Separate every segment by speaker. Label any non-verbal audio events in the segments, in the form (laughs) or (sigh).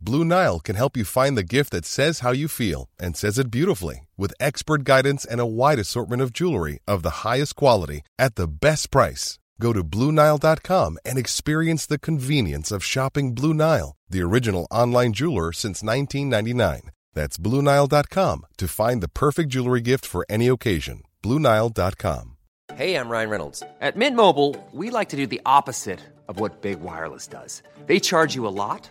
Speaker 1: Blue Nile can help you find the gift that says how you feel and says it beautifully with expert guidance and a wide assortment of jewelry of the highest quality at the best price. Go to BlueNile.com and experience the convenience of shopping Blue Nile, the original online jeweler since 1999. That's BlueNile.com to find the perfect jewelry gift for any occasion. BlueNile.com.
Speaker 2: Hey, I'm Ryan Reynolds. At Mint Mobile, we like to do the opposite of what Big Wireless does. They charge you a lot,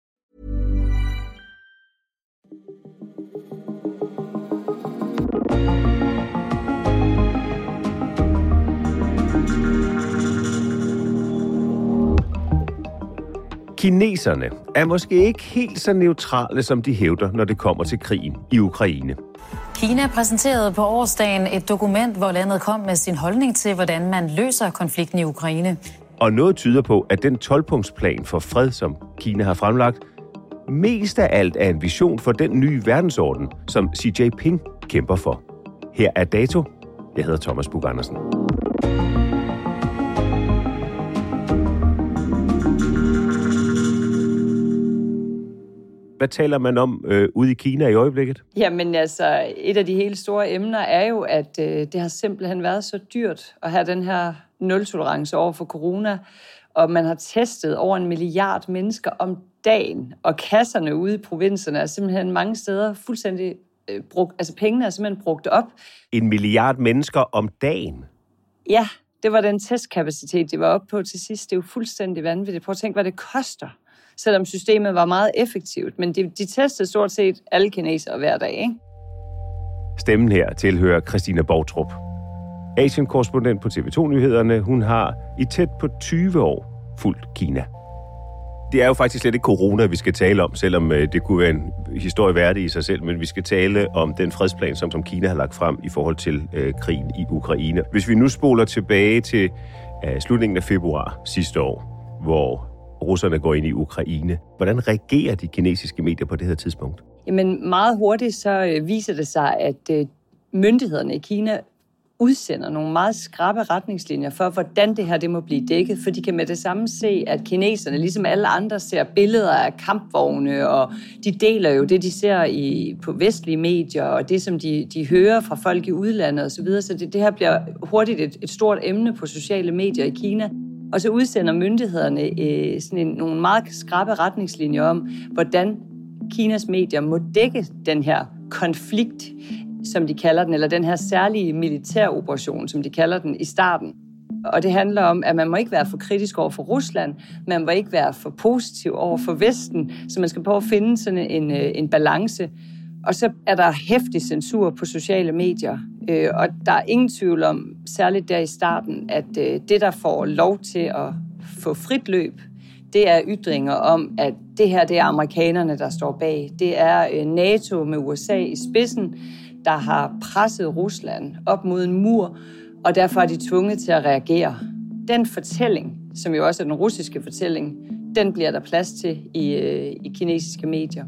Speaker 3: Kineserne er måske ikke helt så neutrale, som de hævder, når det kommer til krigen i Ukraine.
Speaker 4: Kina præsenterede på årsdagen et dokument, hvor landet kom med sin holdning til, hvordan man løser konflikten i Ukraine.
Speaker 3: Og noget tyder på, at den 12-punktsplan for fred, som Kina har fremlagt, mest af alt er en vision for den nye verdensorden, som Xi Jinping kæmper for. Her er dato. Jeg hedder Thomas Bug Andersen. Hvad taler man om øh, ude i Kina i øjeblikket?
Speaker 5: Jamen altså, et af de helt store emner er jo, at øh, det har simpelthen været så dyrt at have den her nul-tolerance over for corona, og man har testet over en milliard mennesker om dagen, og kasserne ude i provinserne er simpelthen mange steder fuldstændig øh, brugt, altså pengene er simpelthen brugt op.
Speaker 3: En milliard mennesker om dagen?
Speaker 5: Ja, det var den testkapacitet, de var oppe på til sidst. Det er jo fuldstændig vanvittigt. Prøv at tænke, hvad det koster selvom systemet var meget effektivt. Men de, de testede stort set alle kinesere hver dag. Ikke?
Speaker 3: Stemmen her tilhører Christina Bortrup. Asien-korrespondent på TV2-nyhederne. Hun har i tæt på 20 år fulgt Kina. Det er jo faktisk slet ikke corona, vi skal tale om, selvom øh, det kunne være en historie værdig i sig selv, men vi skal tale om den fredsplan, som, som Kina har lagt frem i forhold til øh, krigen i Ukraine. Hvis vi nu spoler tilbage til øh, slutningen af februar sidste år, hvor russerne går ind i Ukraine. Hvordan reagerer de kinesiske medier på det her tidspunkt?
Speaker 5: Jamen meget hurtigt så øh, viser det sig, at øh, myndighederne i Kina udsender nogle meget skrappe retningslinjer for, hvordan det her det må blive dækket, for de kan med det samme se, at kineserne, ligesom alle andre, ser billeder af kampvogne, og de deler jo det, de ser i, på vestlige medier, og det, som de, de hører fra folk i udlandet osv., så, videre. så det, det her bliver hurtigt et, et stort emne på sociale medier i Kina. Og så udsender myndighederne øh, sådan en, nogle meget skrappe retningslinjer om, hvordan Kinas medier må dække den her konflikt, som de kalder den, eller den her særlige militæroperation, som de kalder den i starten. Og det handler om, at man må ikke være for kritisk over for Rusland, man må ikke være for positiv over for Vesten, så man skal prøve at finde sådan en, øh, en balance. Og så er der hæftig censur på sociale medier, øh, og der er ingen tvivl om, særligt der i starten, at øh, det, der får lov til at få frit løb, det er ytringer om, at det her det er amerikanerne, der står bag. Det er øh, NATO med USA i spidsen, der har presset Rusland op mod en mur, og derfor er de tvunget til at reagere. Den fortælling, som jo også er den russiske fortælling, den bliver der plads til i, øh, i kinesiske medier.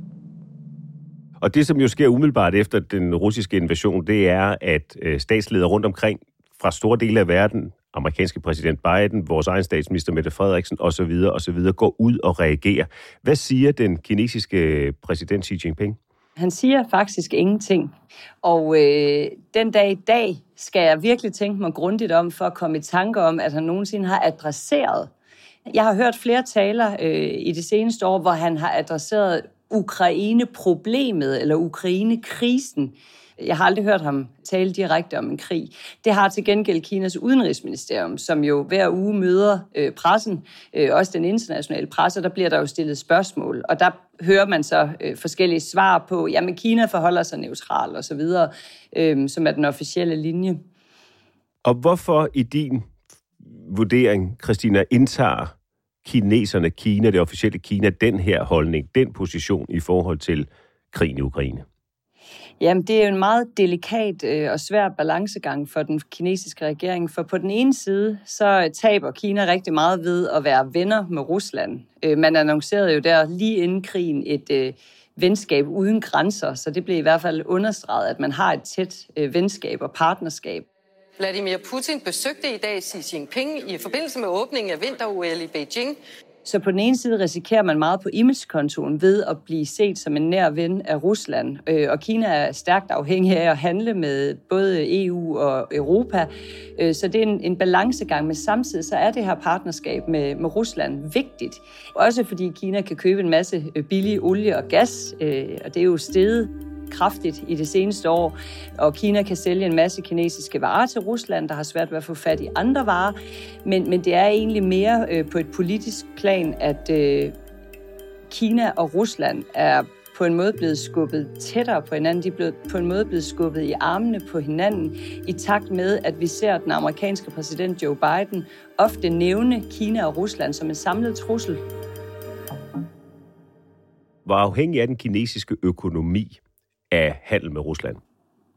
Speaker 3: Og det, som jo sker umiddelbart efter den russiske invasion, det er, at øh, statsledere rundt omkring fra store dele af verden, amerikanske præsident Biden, vores egen statsminister Mette Frederiksen osv., osv., går ud og reagerer. Hvad siger den kinesiske øh, præsident Xi Jinping?
Speaker 5: Han siger faktisk ingenting. Og øh, den dag i dag skal jeg virkelig tænke mig grundigt om, for at komme i tanke om, at han nogensinde har adresseret Jeg har hørt flere taler øh, i det seneste år, hvor han har adresseret Ukraine-problemet eller Ukraine-krisen. Jeg har aldrig hørt ham tale direkte om en krig. Det har til gengæld Kinas udenrigsministerium, som jo hver uge møder øh, pressen, øh, også den internationale presse, der bliver der jo stillet spørgsmål, og der hører man så øh, forskellige svar på, jamen Kina forholder sig neutral og så videre, øh, som er den officielle linje.
Speaker 3: Og hvorfor i din vurdering, Christina, indtager kineserne, Kina, det officielle Kina, den her holdning, den position i forhold til krigen i Ukraine?
Speaker 5: Jamen, det er jo en meget delikat øh, og svær balancegang for den kinesiske regering, for på den ene side, så taber Kina rigtig meget ved at være venner med Rusland. Øh, man annoncerede jo der lige inden krigen et øh, venskab uden grænser, så det blev i hvert fald understreget, at man har et tæt øh, venskab og partnerskab.
Speaker 6: Vladimir Putin besøgte i dag Xi Jinping i forbindelse med åbningen af vinter-OL i Beijing.
Speaker 5: Så på den ene side risikerer man meget på imagekontoen ved at blive set som en nær ven af Rusland. Øh, og Kina er stærkt afhængig af at handle med både EU og Europa. Øh, så det er en, en balancegang, men samtidig så er det her partnerskab med, med Rusland vigtigt. Også fordi Kina kan købe en masse øh, billig olie og gas, og det er jo steget kraftigt i det seneste år, og Kina kan sælge en masse kinesiske varer til Rusland, der har svært ved at få fat i andre varer. Men, men det er egentlig mere øh, på et politisk plan, at øh, Kina og Rusland er på en måde blevet skubbet tættere på hinanden. De er blevet, på en måde blevet skubbet i armene på hinanden, i takt med, at vi ser den amerikanske præsident Joe Biden ofte nævne Kina og Rusland som en samlet trussel.
Speaker 3: Hvor afhængig er den kinesiske økonomi af handel med Rusland?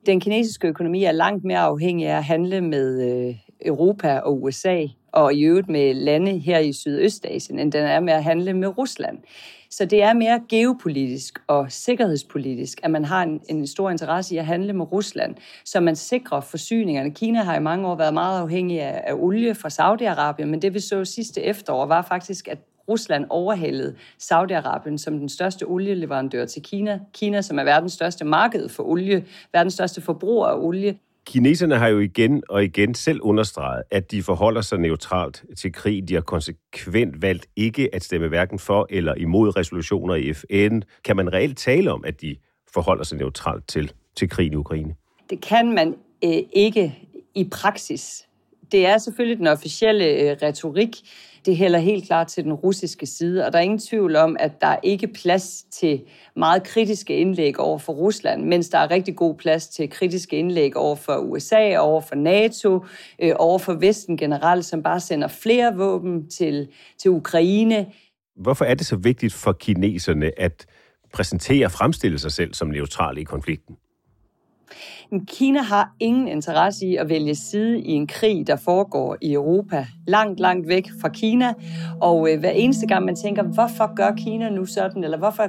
Speaker 5: Den kinesiske økonomi er langt mere afhængig af at handle med øh, Europa og USA, og i øvrigt med lande her i Sydøstasien, end den er med at handle med Rusland. Så det er mere geopolitisk og sikkerhedspolitisk, at man har en, en stor interesse i at handle med Rusland, så man sikrer forsyningerne. Kina har i mange år været meget afhængig af, af olie fra Saudi-Arabien, men det vi så sidste efterår var faktisk, at Rusland overhalede Saudi-Arabien som den største olieleverandør til Kina. Kina, som er verdens største marked for olie, verdens største forbruger af olie.
Speaker 3: Kineserne har jo igen og igen selv understreget, at de forholder sig neutralt til krig. De har konsekvent valgt ikke at stemme hverken for eller imod resolutioner i FN. Kan man reelt tale om, at de forholder sig neutralt til, til krigen i Ukraine?
Speaker 5: Det kan man øh, ikke i praksis. Det er selvfølgelig den officielle øh, retorik, det hælder helt klart til den russiske side, og der er ingen tvivl om, at der er ikke plads til meget kritiske indlæg over for Rusland, mens der er rigtig god plads til kritiske indlæg over for USA, over for NATO, øh, over for Vesten generelt, som bare sender flere våben til, til Ukraine.
Speaker 3: Hvorfor er det så vigtigt for kineserne at præsentere og fremstille sig selv som neutrale i konflikten?
Speaker 5: Kina har ingen interesse i at vælge side i en krig, der foregår i Europa, langt, langt væk fra Kina. Og øh, hver eneste gang man tænker, hvorfor gør Kina nu sådan, eller hvorfor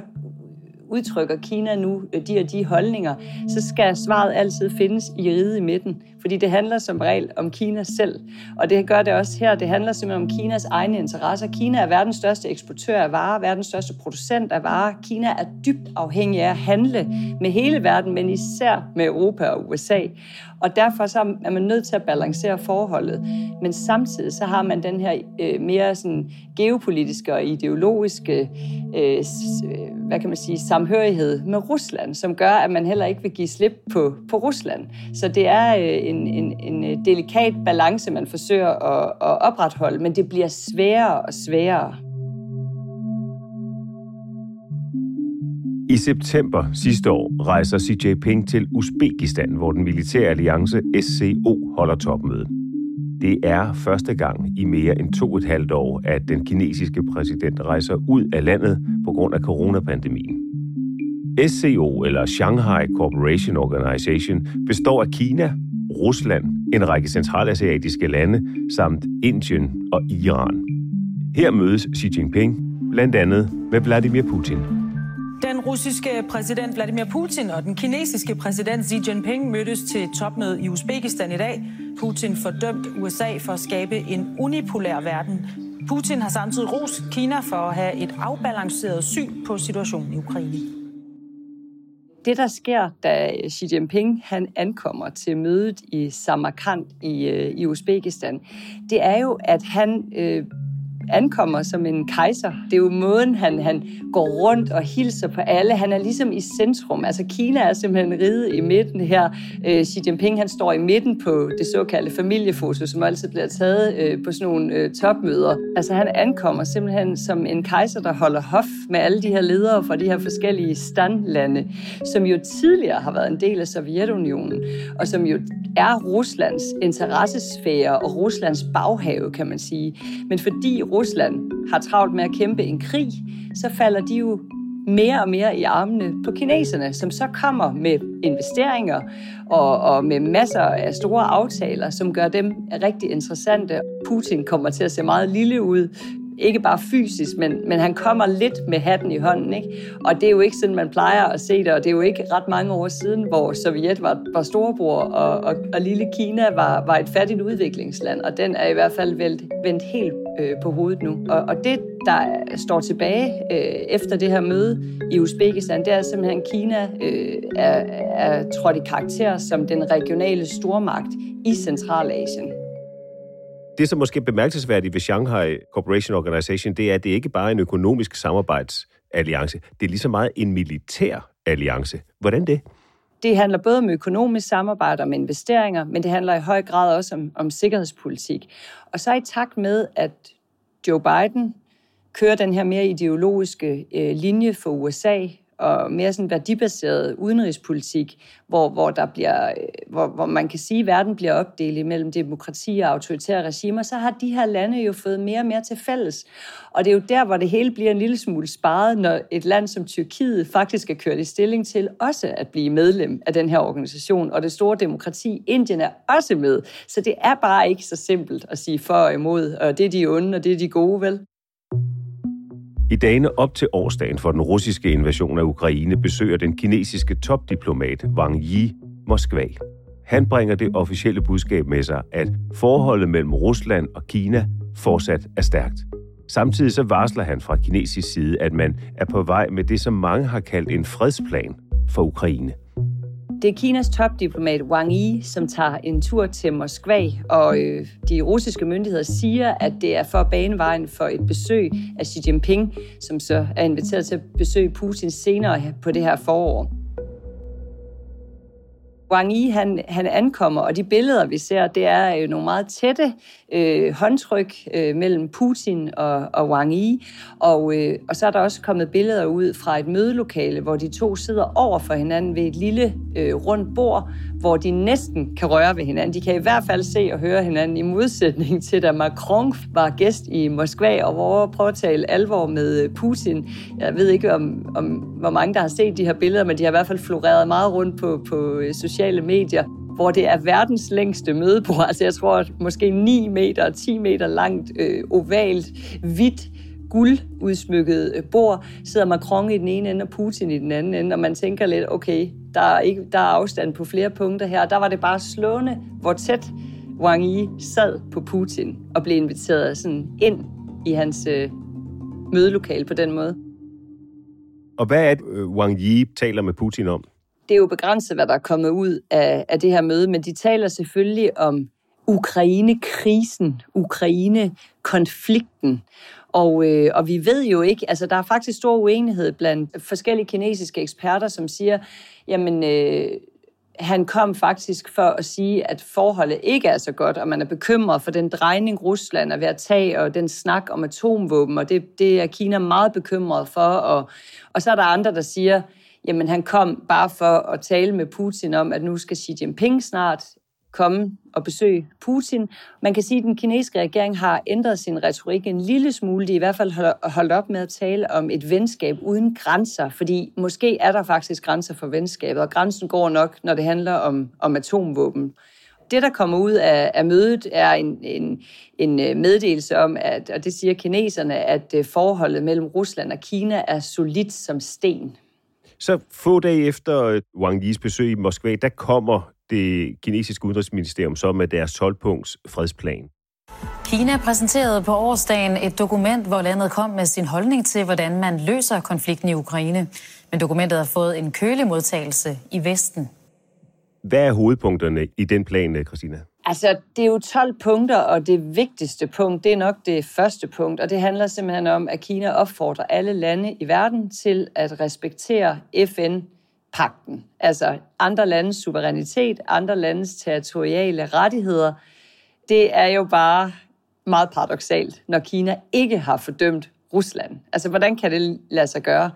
Speaker 5: udtrykker Kina nu øh, de og de holdninger, så skal svaret altid findes i ride i midten. Fordi det handler som regel om Kina selv. Og det gør det også her. Det handler simpelthen om Kinas egne interesser. Kina er verdens største eksportør af varer, verdens største producent af varer. Kina er dybt afhængig af at handle med hele verden, men især med Europa og USA. Og derfor så er man nødt til at balancere forholdet. Men samtidig så har man den her øh, mere sådan geopolitiske og ideologiske øh, øh, hvad kan man sige, samhørighed med Rusland, som gør, at man heller ikke vil give slip på, på Rusland. Så det er øh, en, en, en øh, delikat balance, man forsøger at, at opretholde, men det bliver sværere og sværere.
Speaker 3: September sidste år rejser Xi Jinping til Uzbekistan, hvor den militære alliance SCO holder topmøde. Det er første gang i mere end to et halvt år, at den kinesiske præsident rejser ud af landet på grund af coronapandemien. SCO, eller Shanghai Cooperation Organization, består af Kina, Rusland, en række centralasiatiske lande samt Indien og Iran. Her mødes Xi Jinping blandt andet med Vladimir Putin.
Speaker 7: Den russiske præsident Vladimir Putin og den kinesiske præsident Xi Jinping mødtes til topmøde i Uzbekistan i dag. Putin fordømt USA for at skabe en unipolær verden. Putin har samtidig ros Kina for at have et afbalanceret syn på situationen i Ukraine.
Speaker 5: Det, der sker, da Xi Jinping han ankommer til mødet i Samarkand i, øh, i Uzbekistan, det er jo, at han øh, ankommer som en kejser. Det er jo måden, han, han går rundt og hilser på alle. Han er ligesom i centrum. Altså Kina er simpelthen riget i midten her. Øh, Xi Jinping han står i midten på det såkaldte familiefoto, som altid bliver taget øh, på sådan nogle øh, topmøder. Altså han ankommer simpelthen som en kejser, der holder hof med alle de her ledere fra de her forskellige standlande, som jo tidligere har været en del af Sovjetunionen, og som jo er Ruslands interessesfære og Ruslands baghave, kan man sige. Men fordi Rusland har travlt med at kæmpe en krig, så falder de jo mere og mere i armene på kineserne, som så kommer med investeringer og, og med masser af store aftaler, som gør dem rigtig interessante. Putin kommer til at se meget lille ud ikke bare fysisk, men, men han kommer lidt med hatten i hånden. Ikke? Og det er jo ikke sådan, man plejer at se det, og det er jo ikke ret mange år siden, hvor Sovjet var, var storebror, og, og, og lille Kina var, var et fattigt udviklingsland, og den er i hvert fald vendt, vendt helt øh, på hovedet nu. Og, og det, der står tilbage øh, efter det her møde i Uzbekistan, det er simpelthen, at Kina øh, er, er trådt i karakter som den regionale stormagt i Centralasien.
Speaker 3: Det, som måske er bemærkelsesværdigt ved Shanghai Corporation Organization, det er, at det ikke bare er en økonomisk samarbejdsalliance. Det er lige så meget en militær alliance. Hvordan det?
Speaker 5: Det handler både om økonomisk samarbejde om investeringer, men det handler i høj grad også om, om sikkerhedspolitik. Og så i takt med, at Joe Biden kører den her mere ideologiske øh, linje for USA og mere sådan værdibaseret udenrigspolitik, hvor, hvor, der bliver, øh, hvor, hvor man kan sige, at verden bliver opdelt mellem demokrati og autoritære regimer, så har de her lande jo fået mere og mere til fælles. Og det er jo der, hvor det hele bliver en lille smule sparet, når et land som Tyrkiet faktisk er kørt i stilling til også at blive medlem af den her organisation, og det store demokrati, Indien er også med. Så det er bare ikke så simpelt at sige for og imod, og det er de onde, og det er de gode, vel?
Speaker 3: I dagene op til årsdagen for den russiske invasion af Ukraine besøger den kinesiske topdiplomat Wang Yi Moskva. Han bringer det officielle budskab med sig, at forholdet mellem Rusland og Kina fortsat er stærkt. Samtidig så varsler han fra kinesisk side, at man er på vej med det, som mange har kaldt en fredsplan for Ukraine.
Speaker 5: Det er Kinas topdiplomat Wang Yi, som tager en tur til Moskva, og øh, de russiske myndigheder siger, at det er for at bane vejen for et besøg af Xi Jinping, som så er inviteret til at besøge Putin senere på det her forår. Wang Yi, han, han ankommer, og de billeder, vi ser, det er jo nogle meget tætte øh, håndtryk øh, mellem Putin og, og Wang Yi. Og, øh, og så er der også kommet billeder ud fra et mødelokale, hvor de to sidder over for hinanden ved et lille øh, rundt bord, hvor de næsten kan røre ved hinanden. De kan i hvert fald se og høre hinanden i modsætning (laughs) til, da Macron var gæst i Moskva og var prøve at tale alvor med øh, Putin. Jeg ved ikke, om, om hvor mange, der har set de her billeder, men de har i hvert fald floreret meget rundt på, på øh, sociale medier hvor det er verdens længste mødebord. (laughs) Altså jeg tror, at måske 9 meter, 10 meter langt, øh, ovalt, hvidt, guldudsmykket øh, bord, sidder Macron i den ene ende og Putin i den anden ende, og man tænker lidt, okay, der er, ikke, der er afstand på flere punkter her. Der var det bare slående, hvor tæt Wang Yi sad på Putin og blev inviteret sådan ind i hans øh, mødelokale på den måde.
Speaker 3: Og hvad er det, øh, Wang Yi taler med Putin om?
Speaker 5: Det er jo begrænset, hvad der er kommet ud af, af det her møde, men de taler selvfølgelig om Ukraine-krisen, Ukraine-konflikten. Og, øh, og vi ved jo ikke, altså der er faktisk stor uenighed blandt forskellige kinesiske eksperter, som siger, jamen øh, han kom faktisk for at sige, at forholdet ikke er så godt, og man er bekymret for den drejning, Rusland er ved at tage, og den snak om atomvåben, og det, det er Kina meget bekymret for. Og, og så er der andre, der siger, jamen han kom bare for at tale med Putin om, at nu skal Xi Jinping snart komme og besøge Putin. Man kan sige, at den kinesiske regering har ændret sin retorik en lille smule. De i hvert fald holdt op med at tale om et venskab uden grænser, fordi måske er der faktisk grænser for venskabet, og grænsen går nok, når det handler om, om atomvåben. Det, der kommer ud af, af mødet, er en, en, en øh, meddelelse om, at, og det siger kineserne, at øh, forholdet mellem Rusland og Kina er solidt som sten.
Speaker 3: Så få dage efter øh, Wang Yis besøg i Moskva, der kommer det kinesiske udenrigsministerium så med deres 12-punkts fredsplan.
Speaker 4: Kina præsenterede på årsdagen et dokument, hvor landet kom med sin holdning til, hvordan man løser konflikten i Ukraine. Men dokumentet har fået en kølig modtagelse i Vesten.
Speaker 3: Hvad er hovedpunkterne i den plan, Christina?
Speaker 5: Altså, det er jo 12 punkter, og det vigtigste punkt, det er nok det første punkt, og det handler simpelthen om, at Kina opfordrer alle lande i verden til at respektere FN-pakten. Altså andre landes suverænitet, andre landes territoriale rettigheder. Det er jo bare meget paradoxalt, når Kina ikke har fordømt Rusland. Altså, hvordan kan det lade sig gøre?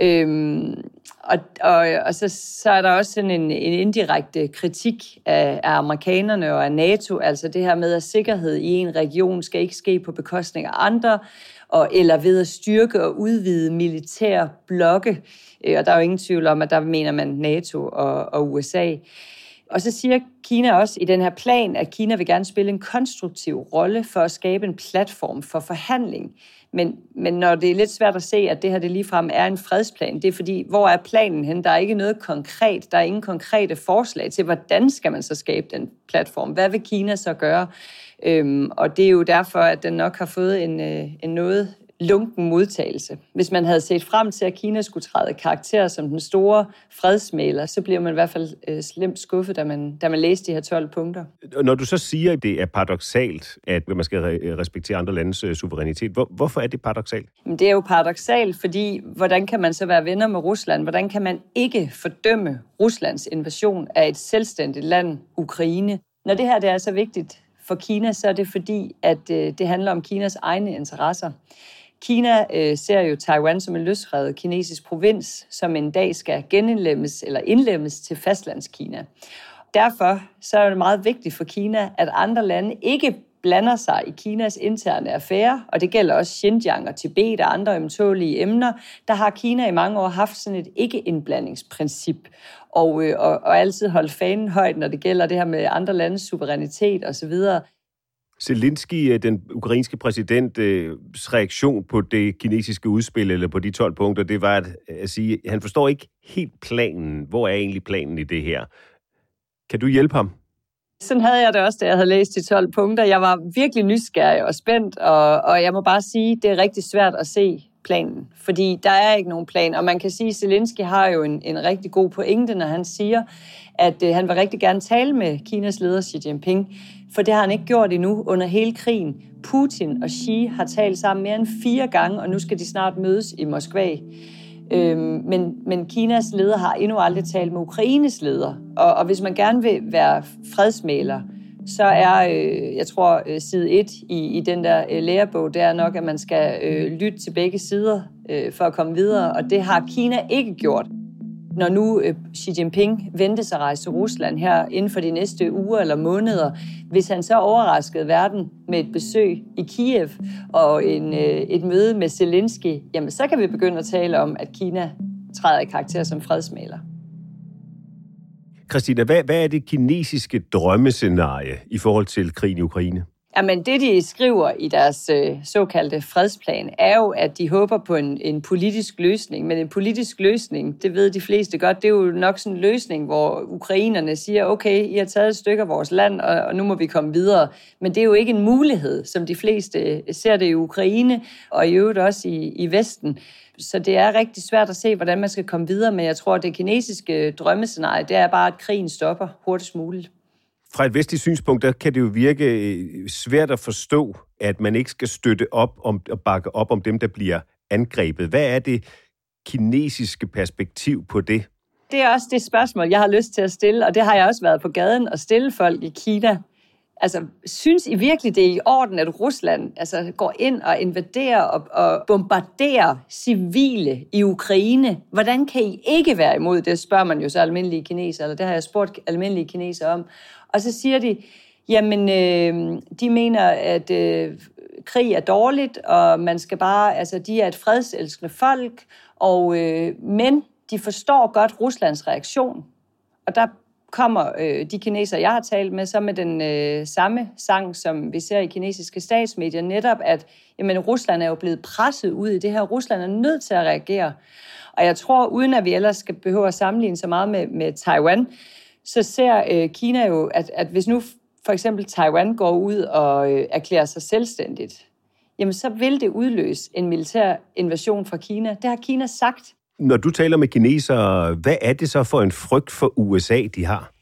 Speaker 5: Øhm, og, og, og så, så er der også sådan en, en indirekte kritik af, af amerikanerne og af NATO, altså det her med, at sikkerhed i en region skal ikke ske på bekostning af andre, og, eller ved at styrke og udvide militære blokke. Øh, og der er jo ingen tvivl om, at der mener man NATO og, og USA. Og så siger Kina også i den her plan, at Kina vil gerne spille en konstruktiv rolle for at skabe en platform for forhandling men, men når det er lidt svært at se, at det her det ligefrem er en fredsplan, det er fordi, hvor er planen hen? Der er ikke noget konkret. Der er ingen konkrete forslag til, hvordan skal man så skabe den platform? Hvad vil Kina så gøre? Øhm, og det er jo derfor, at den nok har fået en, øh, en noget lunken modtagelse. Hvis man havde set frem til, at Kina skulle træde karakter som den store fredsmæler, så bliver man i hvert fald øh, slemt skuffet, da man, da man læste de her 12 punkter.
Speaker 3: Når du så siger, at det er paradoxalt, at man skal respektere andre landes øh, suverænitet, hvor, hvorfor er det paradoxalt?
Speaker 5: Det er jo paradoxalt, fordi hvordan kan man så være venner med Rusland? Hvordan kan man ikke fordømme Ruslands invasion af et selvstændigt land, Ukraine? Når det her det er så vigtigt for Kina, så er det fordi, at øh, det handler om Kinas egne interesser. Kina øh, ser jo Taiwan som en løsredet kinesisk provins, som en dag skal genindlemmes eller indlemmes til fastlandskina. Derfor så er det meget vigtigt for Kina, at andre lande ikke blander sig i Kinas interne affære, og det gælder også Xinjiang og Tibet og andre ømtålige emner, der har Kina i mange år haft sådan et ikke-indblandingsprincip, og, øh, og, og altid holdt fanen højt, når det gælder det her med andre landes suverænitet osv.
Speaker 3: Zelensky, øh, den ukrainske præsidents øh, reaktion på det kinesiske udspil, eller på de 12 punkter, det var at, at sige, at han forstår ikke helt planen. Hvor er egentlig planen i det her? Kan du hjælpe ham?
Speaker 5: Sådan havde jeg det også, da jeg havde læst de 12 punkter. Jeg var virkelig nysgerrig og spændt, og, og jeg må bare sige, det er rigtig svært at se planen, fordi der er ikke nogen plan, og man kan sige, at Zelensky har jo en, en rigtig god pointe, når han siger, at øh, han vil rigtig gerne tale med Kinas leder Xi Jinping, for det har han ikke gjort endnu under hele krigen. Putin og Xi har talt sammen mere end fire gange, og nu skal de snart mødes i Moskva. Øhm, men, men Kinas leder har endnu aldrig talt med Ukraines leder. Og, og hvis man gerne vil være fredsmaler, så er, øh, jeg tror, øh, side 1 i, i den der øh, lærebog, det er nok, at man skal øh, lytte til begge sider øh, for at komme videre, og det har Kina ikke gjort når nu øh, Xi Jinping venter sig at rejse til Rusland her inden for de næste uger eller måneder, hvis han så overraskede verden med et besøg i Kiev og en, øh, et møde med Zelensky, jamen så kan vi begynde at tale om, at Kina træder i karakter som fredsmaler.
Speaker 3: Christina, hvad, hvad er det kinesiske drømmescenarie i forhold til krigen i Ukraine?
Speaker 5: Jamen, det de skriver i deres øh, såkaldte fredsplan, er jo, at de håber på en, en politisk løsning. Men en politisk løsning, det ved de fleste godt, det er jo nok sådan en løsning, hvor ukrainerne siger, okay, I har taget et stykke af vores land, og, og nu må vi komme videre. Men det er jo ikke en mulighed, som de fleste øh, ser det i Ukraine, og i øvrigt også i, i Vesten. Så det er rigtig svært at se, hvordan man skal komme videre, men jeg tror, at det kinesiske øh, drømmescenarie, det er bare, at krigen stopper hurtigst muligt
Speaker 3: fra et vestligt synspunkt, der kan det jo virke øh, svært at forstå, at man ikke skal støtte op om, og bakke op om dem, der bliver angrebet. Hvad er det kinesiske perspektiv på det?
Speaker 5: Det er også det spørgsmål, jeg har lyst til at stille, og det har jeg også været på gaden og stille folk i Kina. Altså, synes I virkelig, det er i orden, at Rusland altså, går ind og invaderer og, og bombarderer civile i Ukraine? Hvordan kan I ikke være imod det, spørger man jo så almindelige kinesere, eller det har jeg spurgt almindelige kinesere om. Og så siger de, jamen, øh, de mener, at øh, krig er dårligt, og man skal bare, altså, de er et fredselskende folk, og, øh, men de forstår godt Ruslands reaktion. Og der kommer øh, de kinesere, jeg har talt med, så med den øh, samme sang, som vi ser i kinesiske statsmedier, netop at jamen, Rusland er jo blevet presset ud i det her. Rusland er nødt til at reagere. Og jeg tror, uden at vi ellers skal behøve at sammenligne så meget med, med Taiwan, så ser øh, Kina jo, at, at hvis nu for eksempel Taiwan går ud og øh, erklærer sig selvstændigt, jamen så vil det udløse en militær invasion fra Kina. Det har Kina sagt.
Speaker 3: Når du taler med kinesere, hvad er det så for en frygt for USA, de har?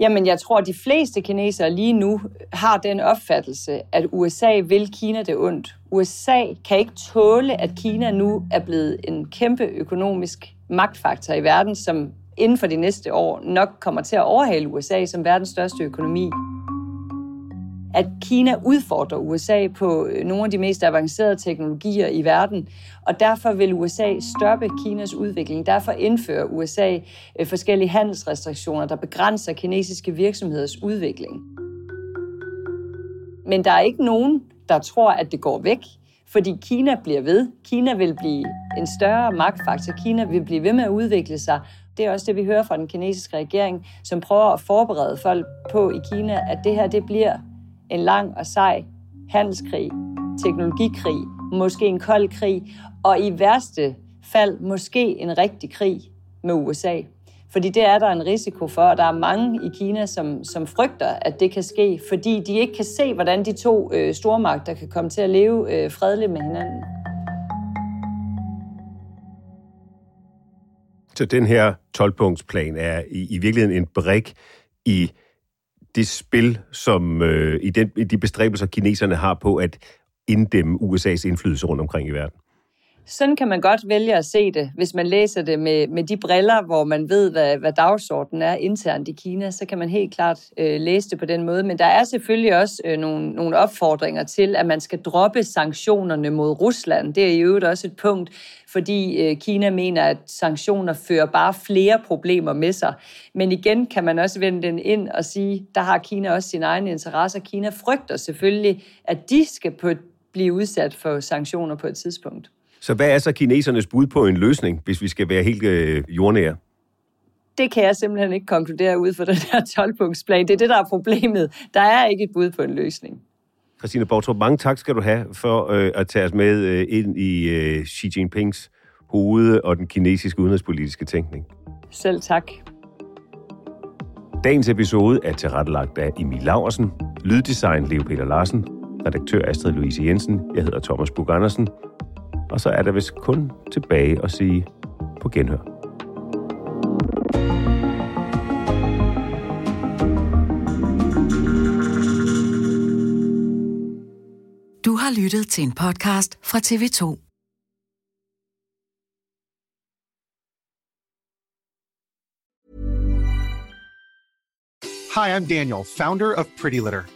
Speaker 5: Jamen, jeg tror, at de fleste kinesere lige nu har den opfattelse, at USA vil Kina det ondt. USA kan ikke tåle, at Kina nu er blevet en kæmpe økonomisk magtfaktor i verden, som inden for de næste år nok kommer til at overhale USA som verdens største økonomi at Kina udfordrer USA på øh, nogle af de mest avancerede teknologier i verden, og derfor vil USA stoppe Kinas udvikling. Derfor indfører USA øh, forskellige handelsrestriktioner, der begrænser kinesiske virksomheders udvikling. Men der er ikke nogen, der tror, at det går væk, fordi Kina bliver ved. Kina vil blive en større magtfaktor. Kina vil blive ved med at udvikle sig. Det er også det, vi hører fra den kinesiske regering, som prøver at forberede folk på i Kina, at det her det bliver en lang og sej handelskrig, teknologikrig, måske en kold krig, og i værste fald måske en rigtig krig med USA. Fordi det er der en risiko for, og der er mange i Kina, som, som frygter, at det kan ske, fordi de ikke kan se, hvordan de to øh, stormagter kan komme til at leve øh, fredeligt med hinanden.
Speaker 3: Så den her 12-punktsplan er i, i virkeligheden en brik i det spil, som øh, i, den, i de bestræbelser, kineserne har på at inddæmme USA's indflydelse rundt omkring i verden?
Speaker 5: Sådan kan man godt vælge at se det, hvis man læser det med, med de briller, hvor man ved, hvad, hvad dagsordenen er internt i Kina, så kan man helt klart øh, læse det på den måde. Men der er selvfølgelig også øh, nogle, nogle opfordringer til, at man skal droppe sanktionerne mod Rusland. Det er i øvrigt også et punkt, fordi øh, Kina mener, at sanktioner fører bare flere problemer med sig. Men igen kan man også vende den ind og sige, der har Kina også sine egne interesser. Kina frygter selvfølgelig, at de skal på, blive udsat for sanktioner på et tidspunkt.
Speaker 3: Så hvad er så kinesernes bud på en løsning, hvis vi skal være helt øh, jordnære?
Speaker 5: Det kan jeg simpelthen ikke konkludere ud fra den her 12-punktsplan. Det er det, der er problemet. Der er ikke et bud på en løsning.
Speaker 3: Christine Bortrup, mange tak skal du have for øh, at tage os med øh, ind i øh, Xi Jinpings hoved og den kinesiske udenrigspolitiske tænkning.
Speaker 5: Selv tak.
Speaker 3: Dagens episode er tilrettelagt af Emil Laversen, lyddesign Leo Peter Larsen, redaktør Astrid Louise Jensen, jeg hedder Thomas Bug Andersen, og så er der vist kun tilbage at sige på genhør.
Speaker 8: Du har lyttet til en podcast fra TV2.
Speaker 9: Hi, I'm Daniel, founder of Pretty Litter.